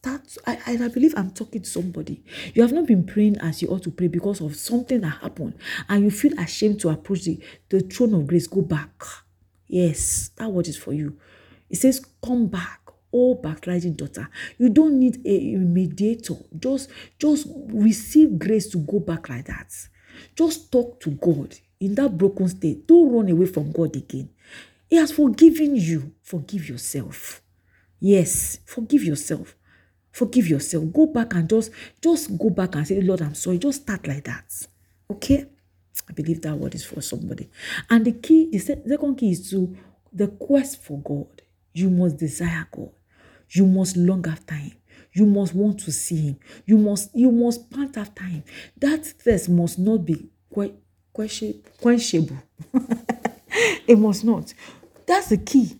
Start. I, I believe I'm talking to somebody. You have not been praying as you ought to pray because of something that happened, and you feel ashamed to approach the, the throne of grace. Go back. Yes, that word is for you. It says, Come back. Oh, backsliding daughter, you don't need a mediator. Just, just receive grace to go back like that. Just talk to God in that broken state. Don't run away from God again. He has forgiven you. Forgive yourself. Yes, forgive yourself. Forgive yourself. Go back and just just go back and say, Lord, I'm sorry. Just start like that. Okay? I believe that word is for somebody. And the key, the second key is to the quest for God. You must desire God. You must long after him. You must want to see him. You must you must pant after him. That thirst must not be quenchable. it must not. That's the key.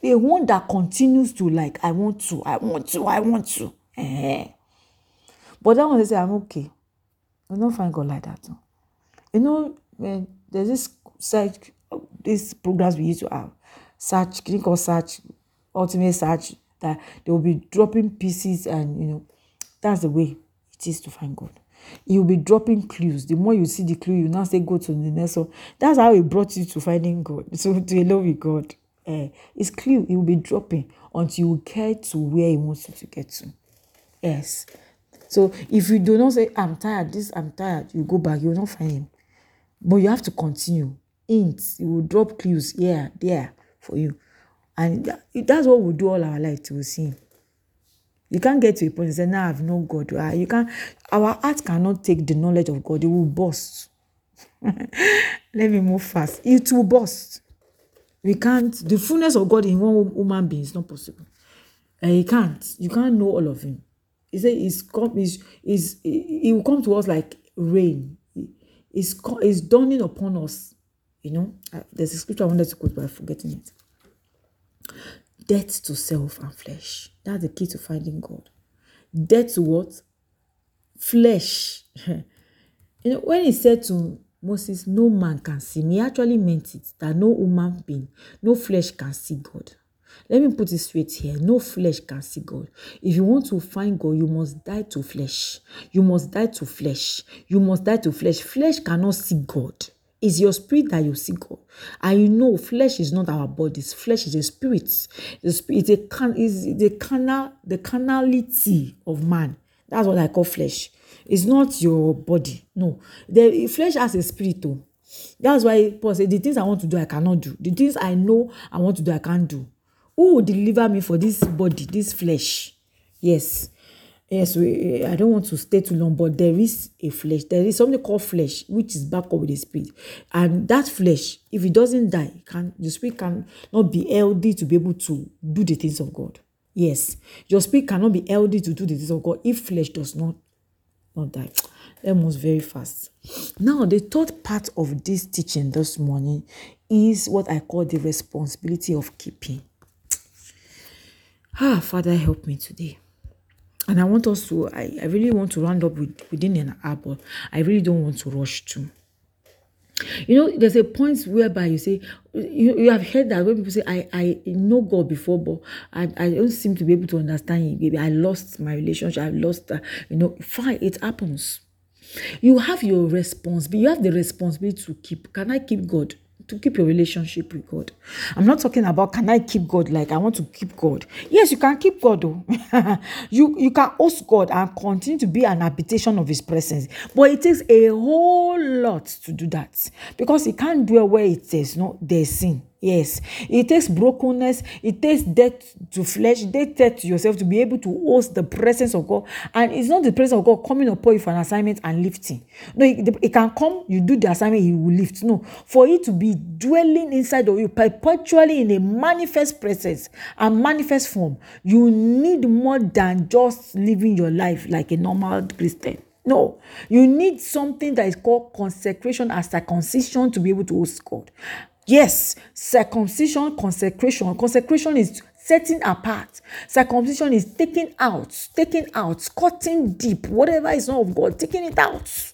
The one that continues to like, I want to, I want to, I want to. Eh. But that one they say, I'm okay. I don't find God like that. You know, when there's this search, these programs we used to have, search, clinical search, ultimate search, that they will be dropping pieces and you know, that's the way it is to find God. He will be dropping clues. The more you see the clue, you now say go to the next one. That's how he brought you to finding God. So to love with God. Uh, it's clue he will be dropping until you get to where he wants you to get to. Yes. So if you do not say, I'm tired, this, I'm tired, you go back, you will not find him. But you have to continue. Hints, he will drop clues here, there for you. And that's what we do all our life to see him. You can't get to a point and say, now I've no God. Ah, you can't, our heart cannot take the knowledge of God. It will burst. Let me move fast. It will burst. We can't, the fullness of God in one human being is not possible. And you can't, you can't know all of him. He said, "Is come, is is he will come to us like rain. It's, it's dawning upon us. You know, there's a scripture I wanted to quote, but I'm forgetting it. Death to self and flesh. That's the key to finding God. Death to what? Flesh. you know, when he said to Moses, No man can me, he actually meant it that no human being, no flesh can see God. Let me put it straight here. No flesh can see God. If you want to find God, you must die to flesh. You must die to flesh. You must die to flesh. Flesh cannot see God. It's your spirit that you see God. And you know, flesh is not our bodies. Flesh is a spirit. The spirit is a can the canal, the carnality of man. That's what I call flesh. It's not your body. No. The flesh has a spirit too. That's why Paul said, The things I want to do, I cannot do. The things I know I want to do, I can't do. Who will deliver me for this body, this flesh? Yes. Yes, we, I don't want to stay too long, but there is a flesh. There is something called flesh, which is back up with the spirit. And that flesh, if it doesn't die, can the spirit can not be healthy to be able to do the things of God. Yes, your spirit cannot be healthy to do the things of God if flesh does not not die. That moves very fast. Now, the third part of this teaching this morning is what I call the responsibility of keeping. Ah, Father, help me today and I want us to, I, I really want to round up with, within an hour, but I really don't want to rush to. You know, there's a point whereby you say, you, you have heard that when people say, I, I know God before, but I, I don't seem to be able to understand Him. Maybe I lost my relationship, I lost, uh, you know, fine, it happens. You have your responsibility, you have the responsibility to keep. Can I keep God? To keep your relationship with God. I'm not talking about can I keep God like I want to keep God. Yes, you can keep God though. you you can host God and continue to be an habitation of his presence. But it takes a whole lot to do that because he can't dwell where it is no there's sin. Yes, it takes brokenness, it takes death to flesh, death to yourself to be able to host the presence of God. And it's not the presence of God coming upon you for an assignment and lifting. No, it, it can come, you do the assignment, He will lift. No, for it to be dwelling inside of you perpetually in a manifest presence and manifest form, you need more than just living your life like a normal Christian. No, you need something that is called consecration and circumcision to be able to host God. Yes, circumcision, consecration. Consecration is setting apart. Circumcision is taking out, taking out, cutting deep, whatever is not of God, taking it out.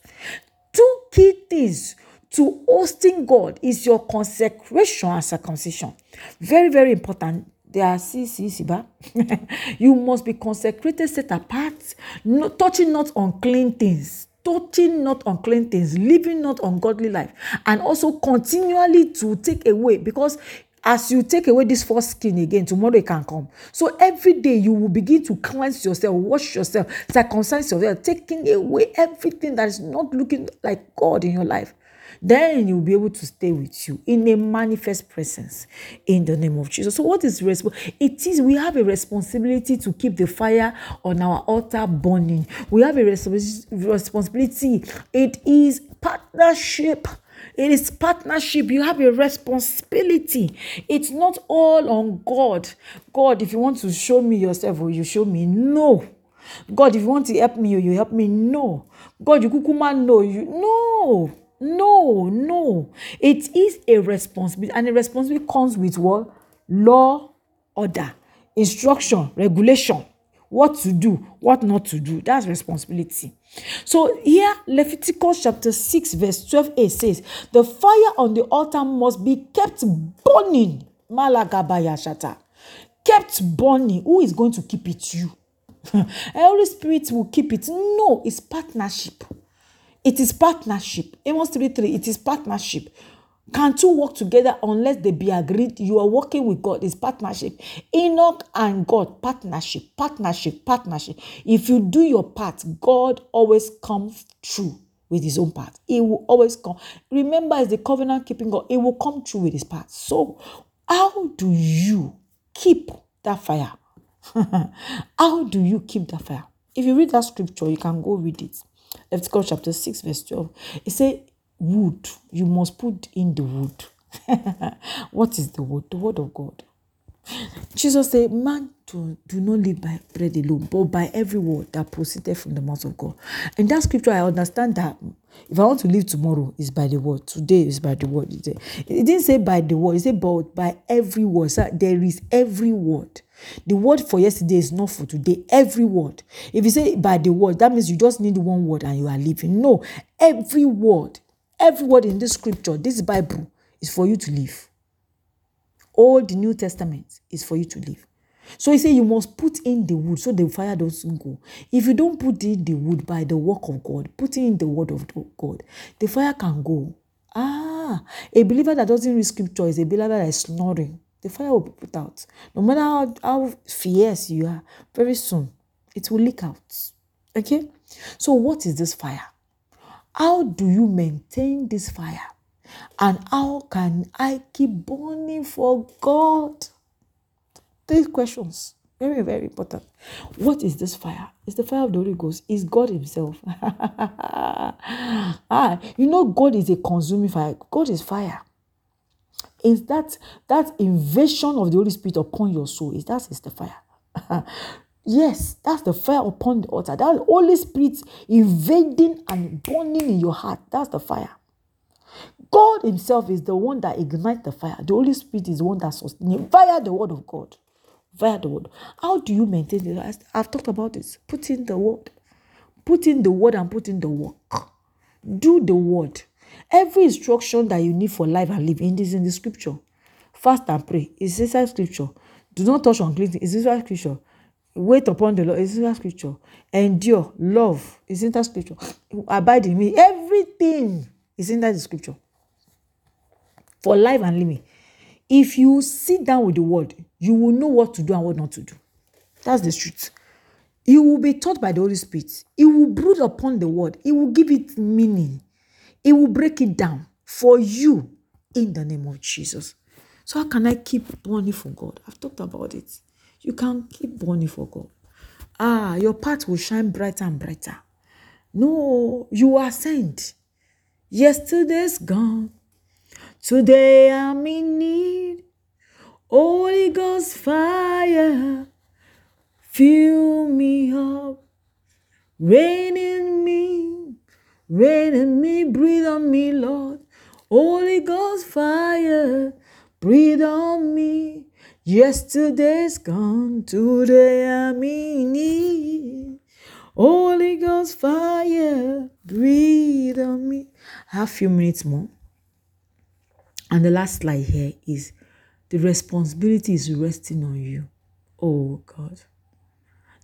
Two key things to hosting God is your consecration and circumcision. Very, very important. they are CC, you must be consecrated, set apart, no, touching not unclean things, touching not unclean things, living not ungodly life, and also continually to take away because as you take away this first skin again, tomorrow it can come. So every day you will begin to cleanse yourself, wash yourself, circumcise yourself, taking away everything that is not looking like God in your life then you'll be able to stay with you in a manifest presence in the name of Jesus. So, what is responsible? It is we have a responsibility to keep the fire on our altar burning. We have a responsibility. It is partnership. It is partnership. You have a responsibility. It's not all on God. God, if you want to show me yourself, or you show me. No. God, if you want to help me, you help me. No. God, you kukuma know you. No. No, no. It is a responsibility, and a responsibility comes with what? Law, order, instruction, regulation, what to do, what not to do. That's responsibility. So here, Leviticus chapter 6, verse 12a says, The fire on the altar must be kept burning. Malagabaya shata. Kept burning. Who is going to keep it? You. Holy Spirit will keep it. No, it's partnership. It is partnership. Amos 3 3, it is partnership. Can two work together unless they be agreed? You are working with God. It's partnership. Enoch and God, partnership, partnership, partnership. If you do your part, God always comes through with his own part. He will always come. Remember, as the covenant keeping God, it will come through with his part. So, how do you keep that fire? how do you keep that fire? If you read that scripture, you can go read it. Leviticus chapter 6, verse 12. It says, Wood, you must put in the wood. what is the wood? The word of God. Jesus said, Man, do, do not live by bread alone, but by every word that proceeded from the mouth of God. And that scripture, I understand that if I want to live tomorrow, is by the word. Today is by the word. It didn't say by the word, it said but by every word. So there is every word. The word for yesterday is not for today. Every word. If you say by the word, that means you just need one word and you are living. No, every word, every word in this scripture, this Bible, is for you to live. All the New Testament is for you to live. So he said you must put in the wood so the fire doesn't go. If you don't put in the wood by the work of God, put in the word of God, the fire can go. Ah, a believer that doesn't read scripture is a believer that is snoring the fire will be put out. No matter how, how fierce you are, very soon it will leak out. Okay? So, what is this fire? How do you maintain this fire? And how can I keep burning for God? These questions. Very, very important. What is this fire? It's the fire of the Holy Ghost. It's God Himself. ah, you know, God is a consuming fire. God is fire is that that invasion of the Holy Spirit upon your soul. Is that is the fire? yes, that's the fire upon the altar. That Holy Spirit invading and burning in your heart. That's the fire. God Himself is the one that ignites the fire. The Holy Spirit is the one that sustains via the word of God. Via the word. How do you maintain it? I've talked about this. Put in the word. Put in the word and put in the work. Do the word. Every instruction that you need for life and living is in the scripture. Fast and pray is inside scripture. Do not touch on clean is inside scripture. Wait upon the Lord is inside scripture. Endure, love is inside scripture. Abide in me. Everything is inside the scripture. For life and living. If you sit down with the word, you will know what to do and what not to do. That's the truth. You will be taught by the Holy Spirit. It will brood upon the word. It will give it meaning. It will break it down for you in the name of Jesus. So, how can I keep burning for God? I've talked about it. You can keep burning for God. Ah, your path will shine brighter and brighter. No, you are sent. Yesterday's gone. Today I'm in need. Holy Ghost fire, fill me up, rain in me Rain in me, breathe on me, Lord. Holy Ghost fire, breathe on me. Yesterday's gone, today I'm in need. Holy Ghost fire, breathe on me. Have a few minutes more. And the last slide here is The responsibility is resting on you. Oh God.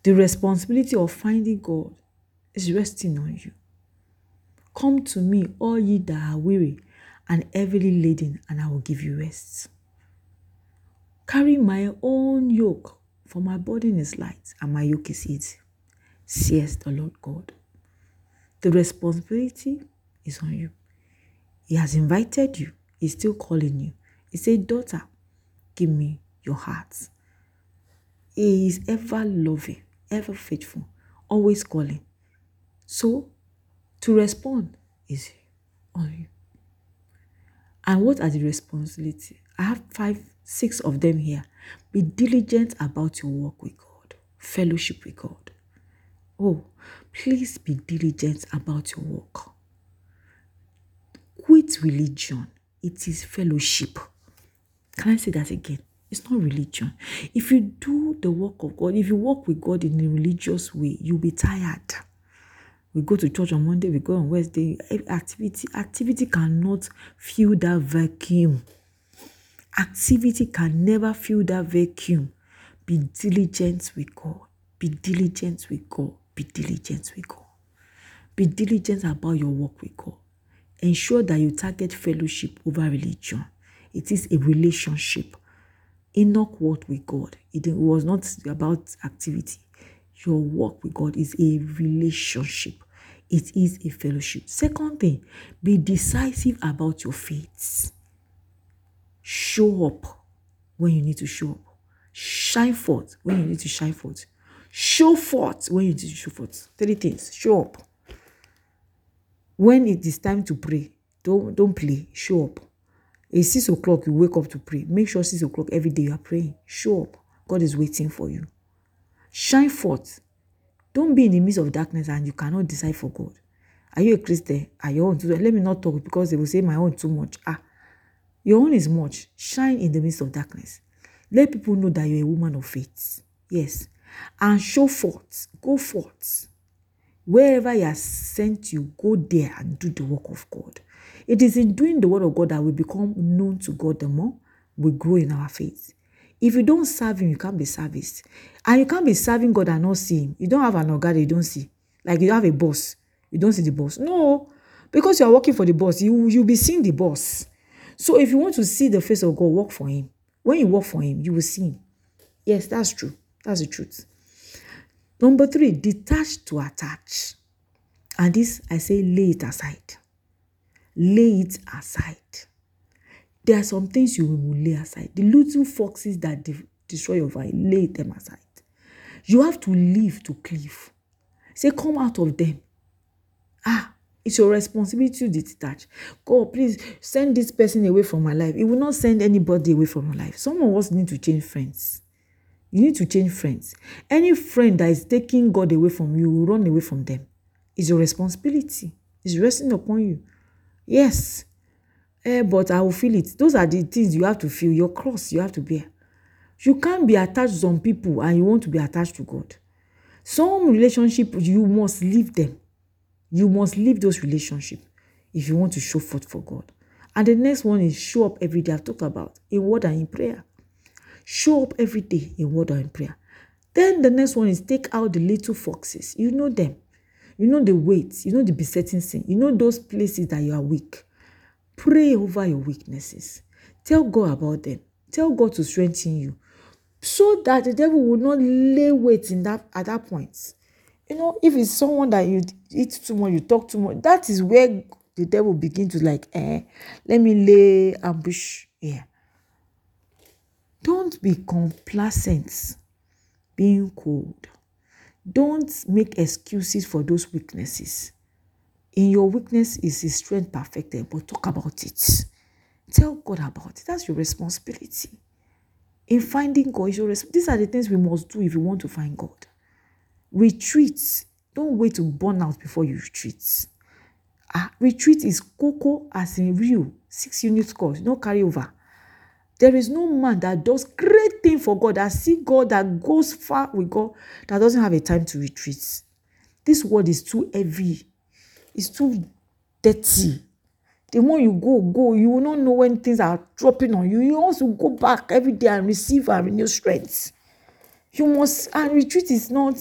The responsibility of finding God is resting on you. Come to me, all ye that are weary and heavily laden, and I will give you rest. Carry my own yoke, for my burden is light and my yoke is easy, says the Lord God. The responsibility is on you. He has invited you, He's still calling you. He said, Daughter, give me your heart. He is ever loving, ever faithful, always calling. So, to respond is on you. And what are the responsibilities? I have five, six of them here. Be diligent about your work with God, fellowship with God. Oh, please be diligent about your work. Quit religion, it is fellowship. Can I say that again? It's not religion. If you do the work of God, if you walk with God in a religious way, you'll be tired. We go to church on Monday, we go on Wednesday. Eh, activity, activity cannot fill that vacuum. Activity can never fill that vacuum. Be diligent with God. Be diligent with God. Be diligent with God. Be diligent about your work with God. Ensure that you target fellowship over religion. It is a relationship. Enoch walked with God. It was not about activity. Your work with God is a relationship. It is a fellowship. Second thing, be decisive about your faith. Show up when you need to show up. Shine forth when you need to shine forth. Show forth when you need to show forth. Three things. Show up. When it is time to pray, don't, don't play. Show up. It's six o'clock, you wake up to pray. Make sure six o'clock every day you are praying. Show up. God is waiting for you. Shine forth. Don't be in the midst of darkness and you cannot decide for God. Are you a Christian? Are your own too? Let me not talk because they will say my own too much. Ah, your own is much. Shine in the midst of darkness. Let people know that you're a woman of faith. Yes. And show forth. Go forth. Wherever He has sent you, go there and do the work of God. It is in doing the word of God that we become known to God the more we grow in our faith. If you don't serve him, you can't be serviced. And you can't be serving God and not see him. You don't have an organ you don't see. Like you have a boss. You don't see the boss. No. Because you are working for the boss, you you'll be seeing the boss. So if you want to see the face of God, work for him. When you work for him, you will see him. Yes, that's true. That's the truth. Number three, detach to attach. And this, I say, lay it aside. Lay it aside. There are some things you will lay aside. The little foxes that de- destroy your vine, lay them aside. You have to live to cleave. Say, come out of them. Ah, it's your responsibility to detach. God, please send this person away from my life. It will not send anybody away from your life. Some of us need to change friends. You need to change friends. Any friend that is taking God away from you, run away from them. It's your responsibility. It's resting upon you. Yes. Eh, but I will feel it. Those are the things you have to feel. Your cross you have to bear. You can't be attached to some people and you want to be attached to God. Some relationship you must leave them. You must leave those relationships if you want to show forth for God. And the next one is show up every day. I've talked about in word and in prayer. Show up every day in word and in prayer. Then the next one is take out the little foxes. You know them. You know the weights. You know the besetting sin. You know those places that you are weak. Pray over your weaknesses. Tell God about them. Tell God to strengthen you so that the devil will not lay weight in that at that point. You know, if it's someone that you eat too much, you talk too much, that is where the devil begin to like, eh, let me lay ambush here. Don't be complacent, being cold. Don't make excuses for those weaknesses. In your weakness is his strength perfected, but talk about it. Tell God about it. That's your responsibility. In finding God, your res- these are the things we must do if you want to find God. Retreat. Don't wait to burn out before you retreat. Ah, retreat is cocoa as in real. Six unit course, no carry over. There is no man that does great thing for God, that see God, that goes far with God, that doesn't have a time to retreat. This word is too heavy. It's too dirty. The more you go, go, you will not know when things are dropping on you. You also go back every day and receive and renew strength. You must, and retreat is not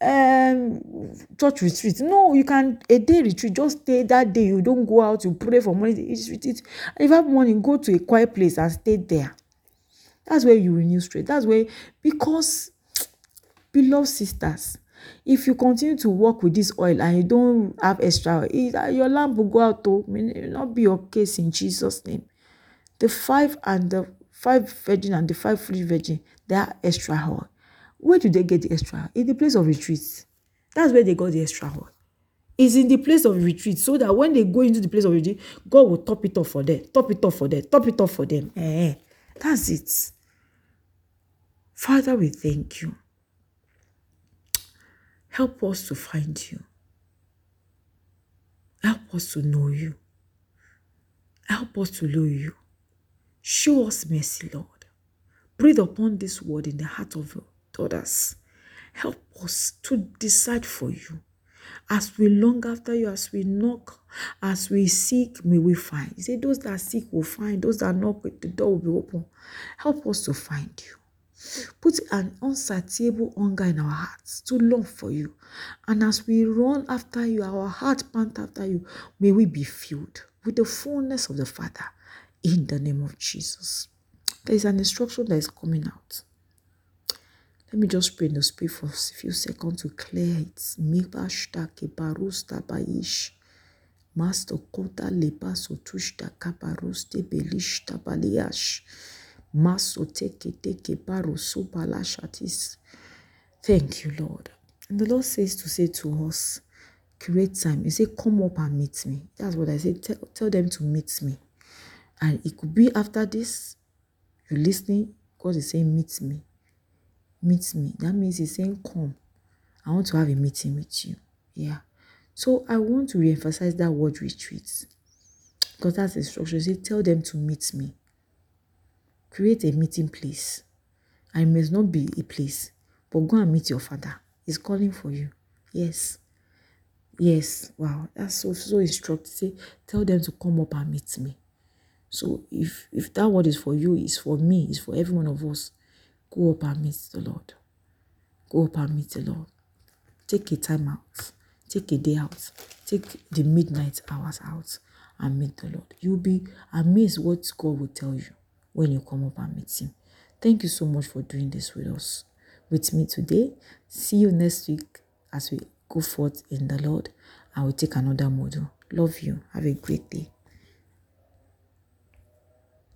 um church retreat. No, you can a day retreat, just stay that day. You don't go out, you pray for money. It's retreat. If you have money, go to a quiet place and stay there. That's where you renew strength. That's where because beloved sisters, if you continue to work with this oil and you don't have extra oil, your lamp will go out to may not be your case in Jesus' name. The five and the five virgin and the five free virgin, they are extra oil. Where do they get the extra? In the place of retreat. That's where they got the extra oil. It's in the place of retreat so that when they go into the place of retreat, God will top it off for them, top it off for them, top it off for them. Eh, that's it. Father, we thank you. Help us to find you. Help us to know you. Help us to know you. Show us mercy, Lord. Breathe upon this word in the heart of others. Help us to decide for you. As we long after you, as we knock, as we seek, may we find. You say, Those that seek will find, those that knock, the door will be open. Help us to find you. Put an unsatiable hunger in our hearts to long for you. And as we run after you, our heart pant after you, may we be filled with the fullness of the Father in the name of Jesus. There is an instruction that is coming out. Let me just pray in the spirit for a few seconds to clear it. Mibashta kebarusta baish. Master kota lepa sotushta kabaruste belishta baliash. Maso teke teke barusu balashatis. Thank you, Lord. And the Lord says to say to us, create time. He say, come up and meet me. That's what I say. Tell, tell them to meet me. And it could be after this, you're listening, God is saying, meet me meet me. That means he's saying, Come. I want to have a meeting with you. Yeah. So I want to re-emphasize that word retreat. Because that's instruction. Say, tell them to meet me. Create a meeting place. It must not be a place. But go and meet your father. He's calling for you. Yes. Yes. Wow. That's so so instructive. Say, tell them to come up and meet me. So if if that word is for you, it's for me, it's for every one of us. Go up and meet the Lord. Go up and meet the Lord. Take a time out. Take a day out. Take the midnight hours out and meet the Lord. You'll be amazed what God will tell you when you come up and meet Him. Thank you so much for doing this with us, with me today. See you next week as we go forth in the Lord and we take another model. Love you. Have a great day.